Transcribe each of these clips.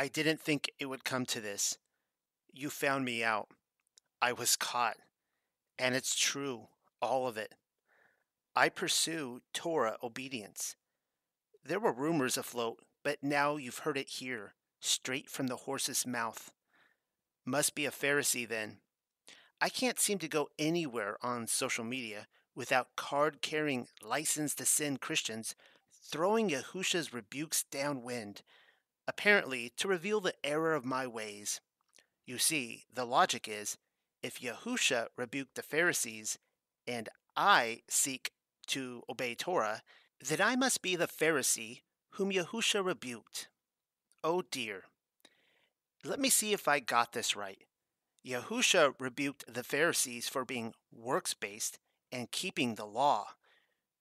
I didn't think it would come to this. You found me out. I was caught. And it's true, all of it. I pursue Torah obedience. There were rumors afloat, but now you've heard it here, straight from the horse's mouth. Must be a Pharisee then. I can't seem to go anywhere on social media without card carrying license to sin Christians throwing Yahusha's rebukes downwind, apparently to reveal the error of my ways. You see, the logic is if Yahusha rebuked the Pharisees and I seek to obey Torah, then I must be the Pharisee whom Yahusha rebuked. Oh dear. Let me see if I got this right. Yahusha rebuked the Pharisees for being works based and keeping the law,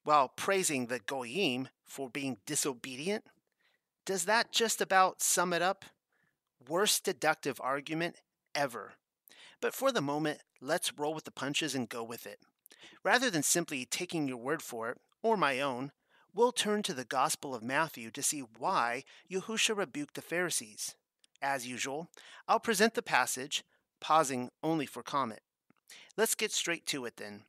while praising the Goyim for being disobedient. Does that just about sum it up? Worst deductive argument ever. But for the moment, let's roll with the punches and go with it. Rather than simply taking your word for it, or my own, we'll turn to the Gospel of Matthew to see why Yahusha rebuked the Pharisees. As usual, I'll present the passage, pausing only for comment. Let's get straight to it then.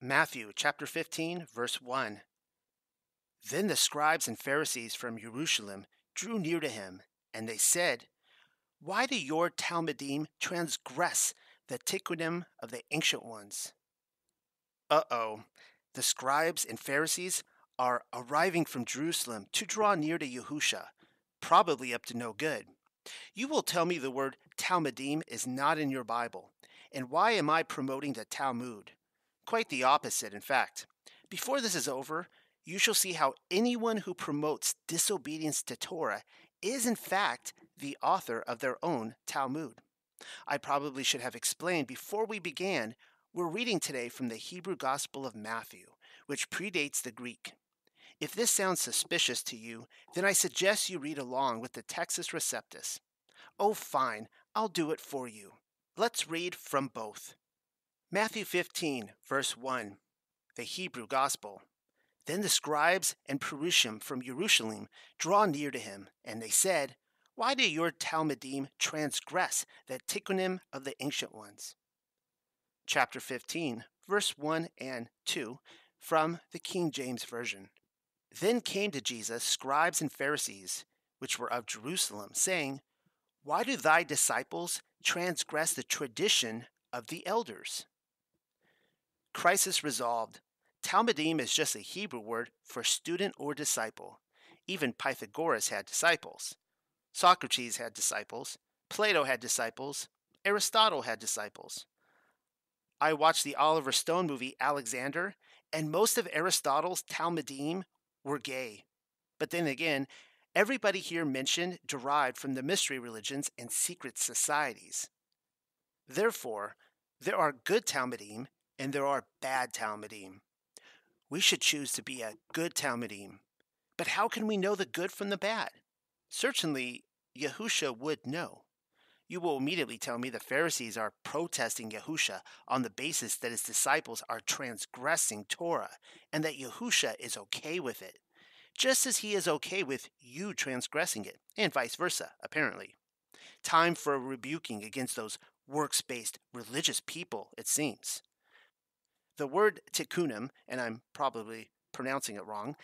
Matthew chapter 15, verse 1. Then the scribes and Pharisees from Jerusalem drew near to him, and they said, Why do your Talmudim transgress the tikkunim of the ancient ones? Uh oh, the scribes and Pharisees are arriving from Jerusalem to draw near to Yahusha, probably up to no good. You will tell me the word Talmudim is not in your Bible, and why am I promoting the Talmud? Quite the opposite, in fact. Before this is over, you shall see how anyone who promotes disobedience to Torah is, in fact, the author of their own Talmud. I probably should have explained before we began we're reading today from the Hebrew Gospel of Matthew, which predates the Greek. If this sounds suspicious to you, then I suggest you read along with the Textus Receptus. Oh, fine, I'll do it for you. Let's read from both. Matthew 15, verse 1, the Hebrew Gospel. Then the scribes and Perushim from Jerusalem draw near to him, and they said, Why do your Talmudim transgress the tikkunim of the ancient ones? Chapter 15, verse 1 and 2, from the King James Version. Then came to Jesus scribes and Pharisees, which were of Jerusalem, saying, Why do thy disciples transgress the tradition of the elders? Crisis resolved. Talmudim is just a Hebrew word for student or disciple. Even Pythagoras had disciples. Socrates had disciples. Plato had disciples. Aristotle had disciples. I watched the Oliver Stone movie Alexander, and most of Aristotle's Talmudim were gay. But then again, everybody here mentioned derived from the mystery religions and secret societies. Therefore, there are good Talmudim and there are bad Talmudim. We should choose to be a good Talmudim. But how can we know the good from the bad? Certainly, Yahusha would know. You will immediately tell me the Pharisees are protesting Yahusha on the basis that his disciples are transgressing Torah and that Yahusha is okay with it, just as he is okay with you transgressing it, and vice versa, apparently. Time for rebuking against those works based religious people, it seems. The word tikkunim, and I'm probably pronouncing it wrong,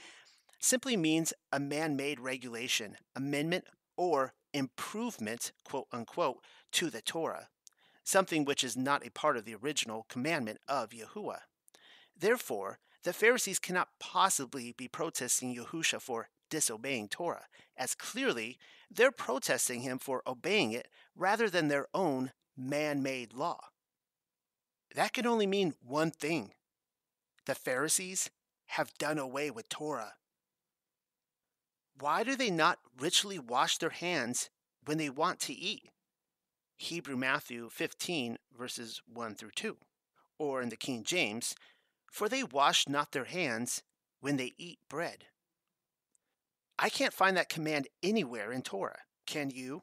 simply means a man made regulation, amendment, or improvement, quote unquote, to the Torah, something which is not a part of the original commandment of Yahuwah. Therefore, the Pharisees cannot possibly be protesting Yahusha for disobeying Torah, as clearly they're protesting him for obeying it rather than their own man made law. That can only mean one thing the Pharisees have done away with Torah. Why do they not ritually wash their hands when they want to eat? Hebrew Matthew 15, verses 1 through 2. Or in the King James, for they wash not their hands when they eat bread. I can't find that command anywhere in Torah. Can you?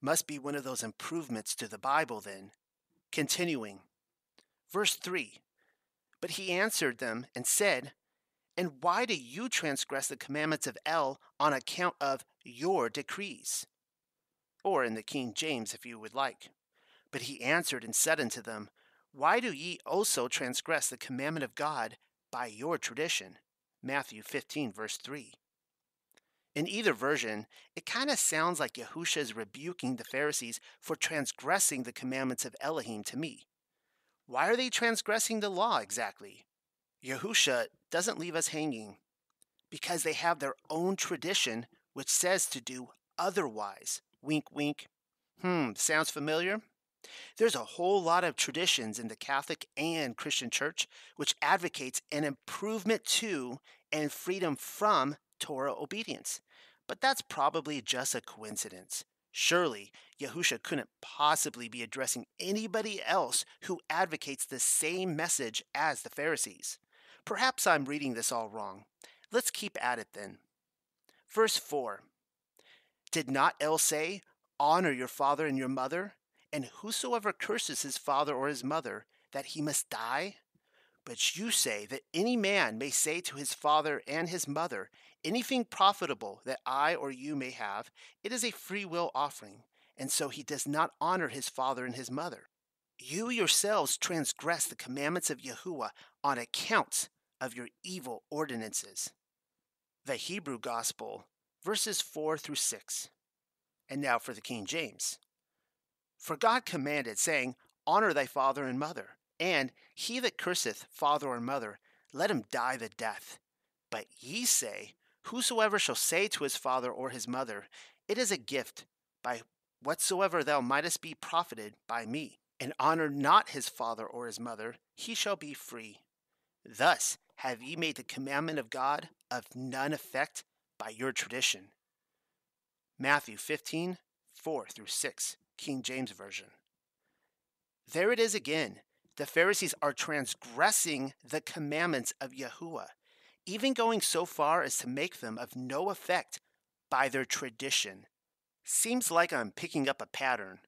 Must be one of those improvements to the Bible then. Continuing. Verse 3 But he answered them and said, And why do you transgress the commandments of El on account of your decrees. Or in the King James, if you would like. But he answered and said unto them, Why do ye also transgress the commandment of God by your tradition? Matthew 15, verse 3. In either version, it kind of sounds like Yahusha is rebuking the Pharisees for transgressing the commandments of Elohim to me. Why are they transgressing the law exactly? Yahusha doesn't leave us hanging because they have their own tradition which says to do otherwise. Wink, wink. Hmm, sounds familiar? There's a whole lot of traditions in the Catholic and Christian church which advocates an improvement to and freedom from Torah obedience. But that's probably just a coincidence. Surely, Yahusha couldn't possibly be addressing anybody else who advocates the same message as the Pharisees. Perhaps I'm reading this all wrong. Let's keep at it then. Verse 4 Did not El say, Honor your father and your mother, and whosoever curses his father or his mother, that he must die? But you say that any man may say to his father and his mother, Anything profitable that I or you may have, it is a free will offering, and so he does not honor his father and his mother. You yourselves transgress the commandments of Yahuwah on account of your evil ordinances. The Hebrew Gospel, verses 4 through 6. And now for the King James. For God commanded, saying, Honor thy father and mother, and he that curseth father or mother, let him die the death. But ye say, Whosoever shall say to his father or his mother, It is a gift, by whatsoever thou mightest be profited by me, and honor not his father or his mother, he shall be free. Thus have ye made the commandment of God of none effect by your tradition. Matthew 15, 4 through 6, King James Version. There it is again. The Pharisees are transgressing the commandments of Yahuwah even going so far as to make them of no effect by their tradition. Seems like I'm picking up a pattern.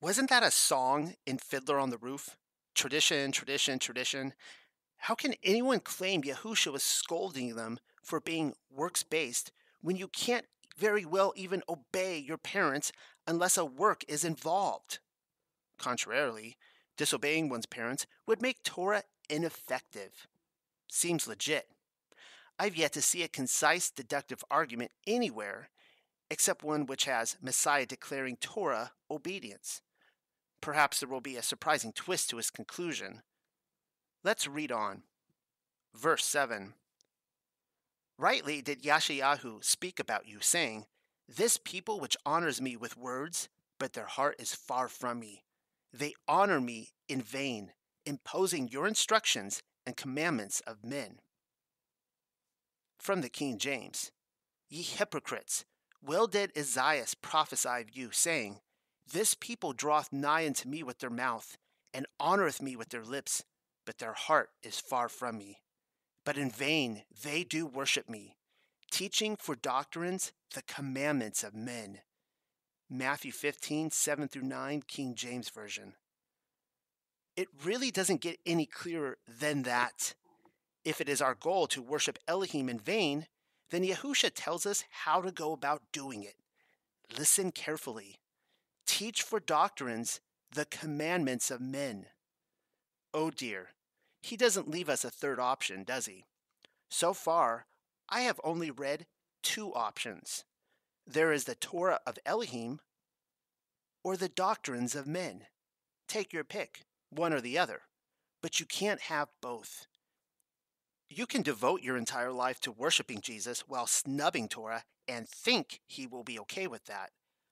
Wasn't that a song in Fiddler on the Roof? Tradition, tradition, tradition. How can anyone claim Yahusha was scolding them for being works based when you can't very well even obey your parents unless a work is involved? Contrarily, disobeying one's parents would make Torah ineffective. Seems legit. I've yet to see a concise deductive argument anywhere except one which has Messiah declaring Torah obedience. Perhaps there will be a surprising twist to his conclusion. Let's read on. Verse 7 Rightly did Yashayahu speak about you, saying, This people which honors me with words, but their heart is far from me. They honor me in vain, imposing your instructions and commandments of men from the King James. Ye hypocrites, well did Isaiah prophesy of you, saying, This people draweth nigh unto me with their mouth, and honoureth me with their lips, but their heart is far from me. But in vain they do worship me, teaching for doctrines the commandments of men. Matthew 15, 7 through 9, King James Version. It really doesn't get any clearer than that. If it is our goal to worship Elohim in vain, then Yahusha tells us how to go about doing it. Listen carefully. Teach for doctrines the commandments of men. Oh dear, he doesn't leave us a third option, does he? So far, I have only read two options. There is the Torah of Elohim or the doctrines of men. Take your pick, one or the other. But you can't have both. You can devote your entire life to worshiping Jesus while snubbing Torah and think he will be okay with that.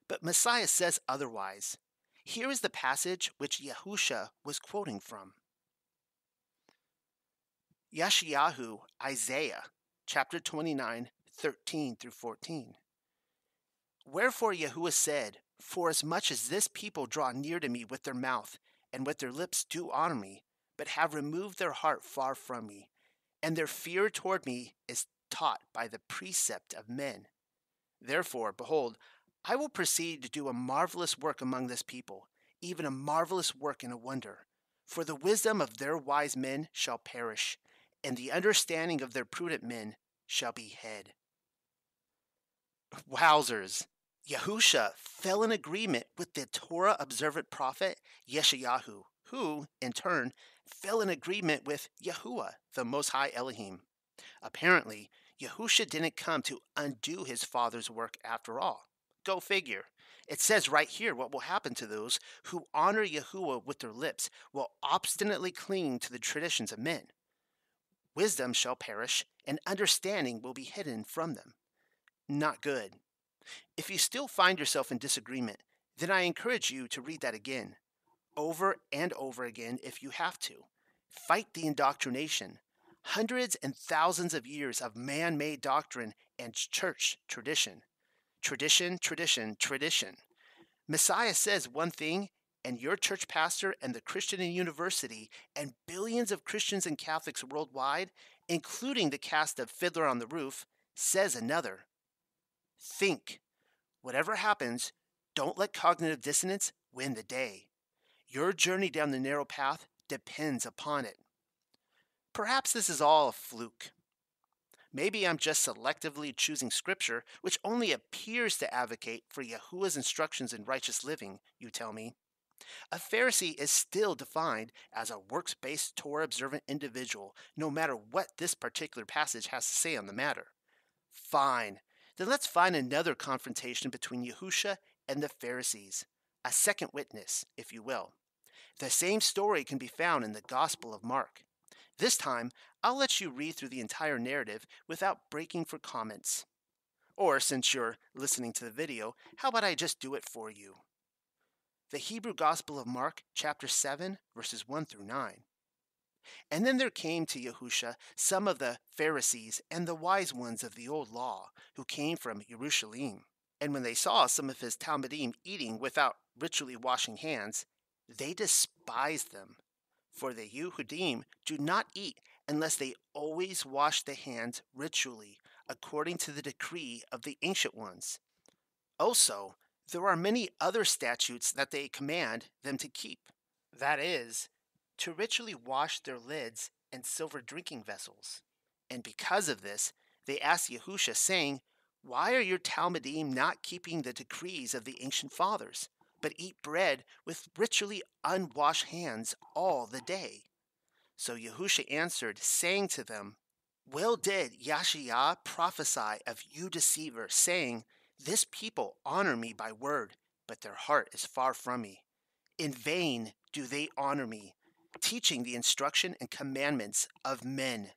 But Messiah says otherwise. Here is the passage which Yahusha was quoting from. Yashayahu, Isaiah, chapter 29, 13 through 14. Wherefore Yahuwah said, For as much as this people draw near to me with their mouth, and with their lips do honor me, but have removed their heart far from me, and their fear toward me is taught by the precept of men. Therefore, behold, I will proceed to do a marvelous work among this people, even a marvelous work and a wonder. For the wisdom of their wise men shall perish, and the understanding of their prudent men shall be hid. Wowzers. Yahusha fell in agreement with the Torah observant prophet Yeshayahu, who, in turn, fell in agreement with Yahuwah, the Most High Elohim. Apparently, Yahusha didn't come to undo his father's work after all. Go figure. It says right here what will happen to those who honor Yahuwah with their lips while obstinately clinging to the traditions of men. Wisdom shall perish, and understanding will be hidden from them. Not good. If you still find yourself in disagreement, then I encourage you to read that again, over and over again if you have to. Fight the indoctrination. Hundreds and thousands of years of man made doctrine and church tradition. Tradition, tradition, tradition. Messiah says one thing, and your church pastor and the Christian University and billions of Christians and Catholics worldwide, including the cast of Fiddler on the Roof, says another. Think. Whatever happens, don't let cognitive dissonance win the day. Your journey down the narrow path depends upon it. Perhaps this is all a fluke. Maybe I'm just selectively choosing scripture, which only appears to advocate for Yahuwah's instructions in righteous living, you tell me. A Pharisee is still defined as a works based Torah observant individual, no matter what this particular passage has to say on the matter. Fine, then let's find another confrontation between Yahusha and the Pharisees, a second witness, if you will. The same story can be found in the Gospel of Mark. This time, I'll let you read through the entire narrative without breaking for comments. Or, since you're listening to the video, how about I just do it for you? The Hebrew Gospel of Mark, chapter 7, verses 1 through 9. And then there came to Yahusha some of the Pharisees and the wise ones of the old law, who came from Jerusalem. And when they saw some of his Talmudim eating without ritually washing hands, they despised them. For the Yehudim do not eat unless they always wash the hands ritually, according to the decree of the ancient ones. Also, there are many other statutes that they command them to keep. That is, to ritually wash their lids and silver drinking vessels. And because of this, they asked Yahusha, saying, Why are your Talmudim not keeping the decrees of the ancient fathers, but eat bread with ritually unwashed hands all the day? So Yahusha answered, saying to them, Well did Yashiyah prophesy of you deceiver, saying, This people honor me by word, but their heart is far from me. In vain do they honor me, teaching the instruction and commandments of men.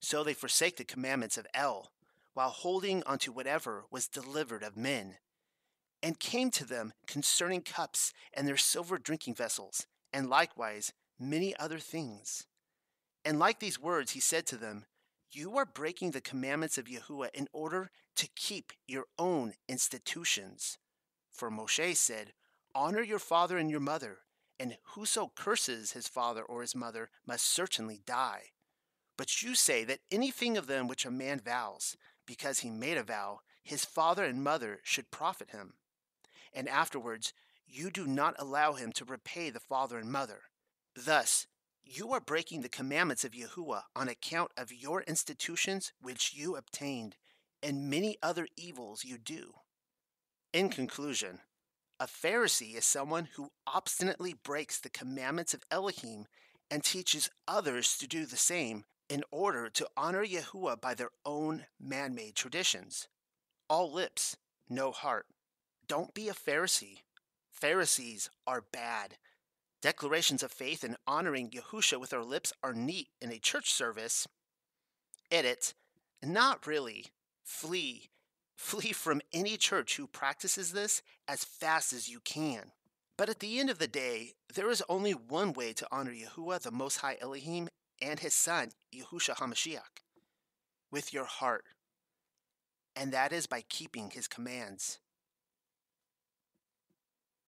So they forsake the commandments of El, while holding onto whatever was delivered of men, and came to them concerning cups and their silver drinking vessels, and likewise many other things. And like these words, he said to them, You are breaking the commandments of Yahuwah in order to keep your own institutions. For Moshe said, Honor your father and your mother, and whoso curses his father or his mother must certainly die. But you say that anything of them which a man vows, because he made a vow, his father and mother should profit him. And afterwards, you do not allow him to repay the father and mother. Thus, you are breaking the commandments of Yahuwah on account of your institutions which you obtained, and many other evils you do. In conclusion, a Pharisee is someone who obstinately breaks the commandments of Elohim and teaches others to do the same in order to honor Yahuwah by their own man made traditions. All lips, no heart. Don't be a Pharisee. Pharisees are bad. Declarations of faith and honoring Yahusha with our lips are neat in a church service. Edit, not really. Flee Flee from any church who practices this as fast as you can. But at the end of the day, there is only one way to honor Yahuwah, the Most High Elohim, and his son, Yahusha HaMashiach, with your heart. And that is by keeping his commands.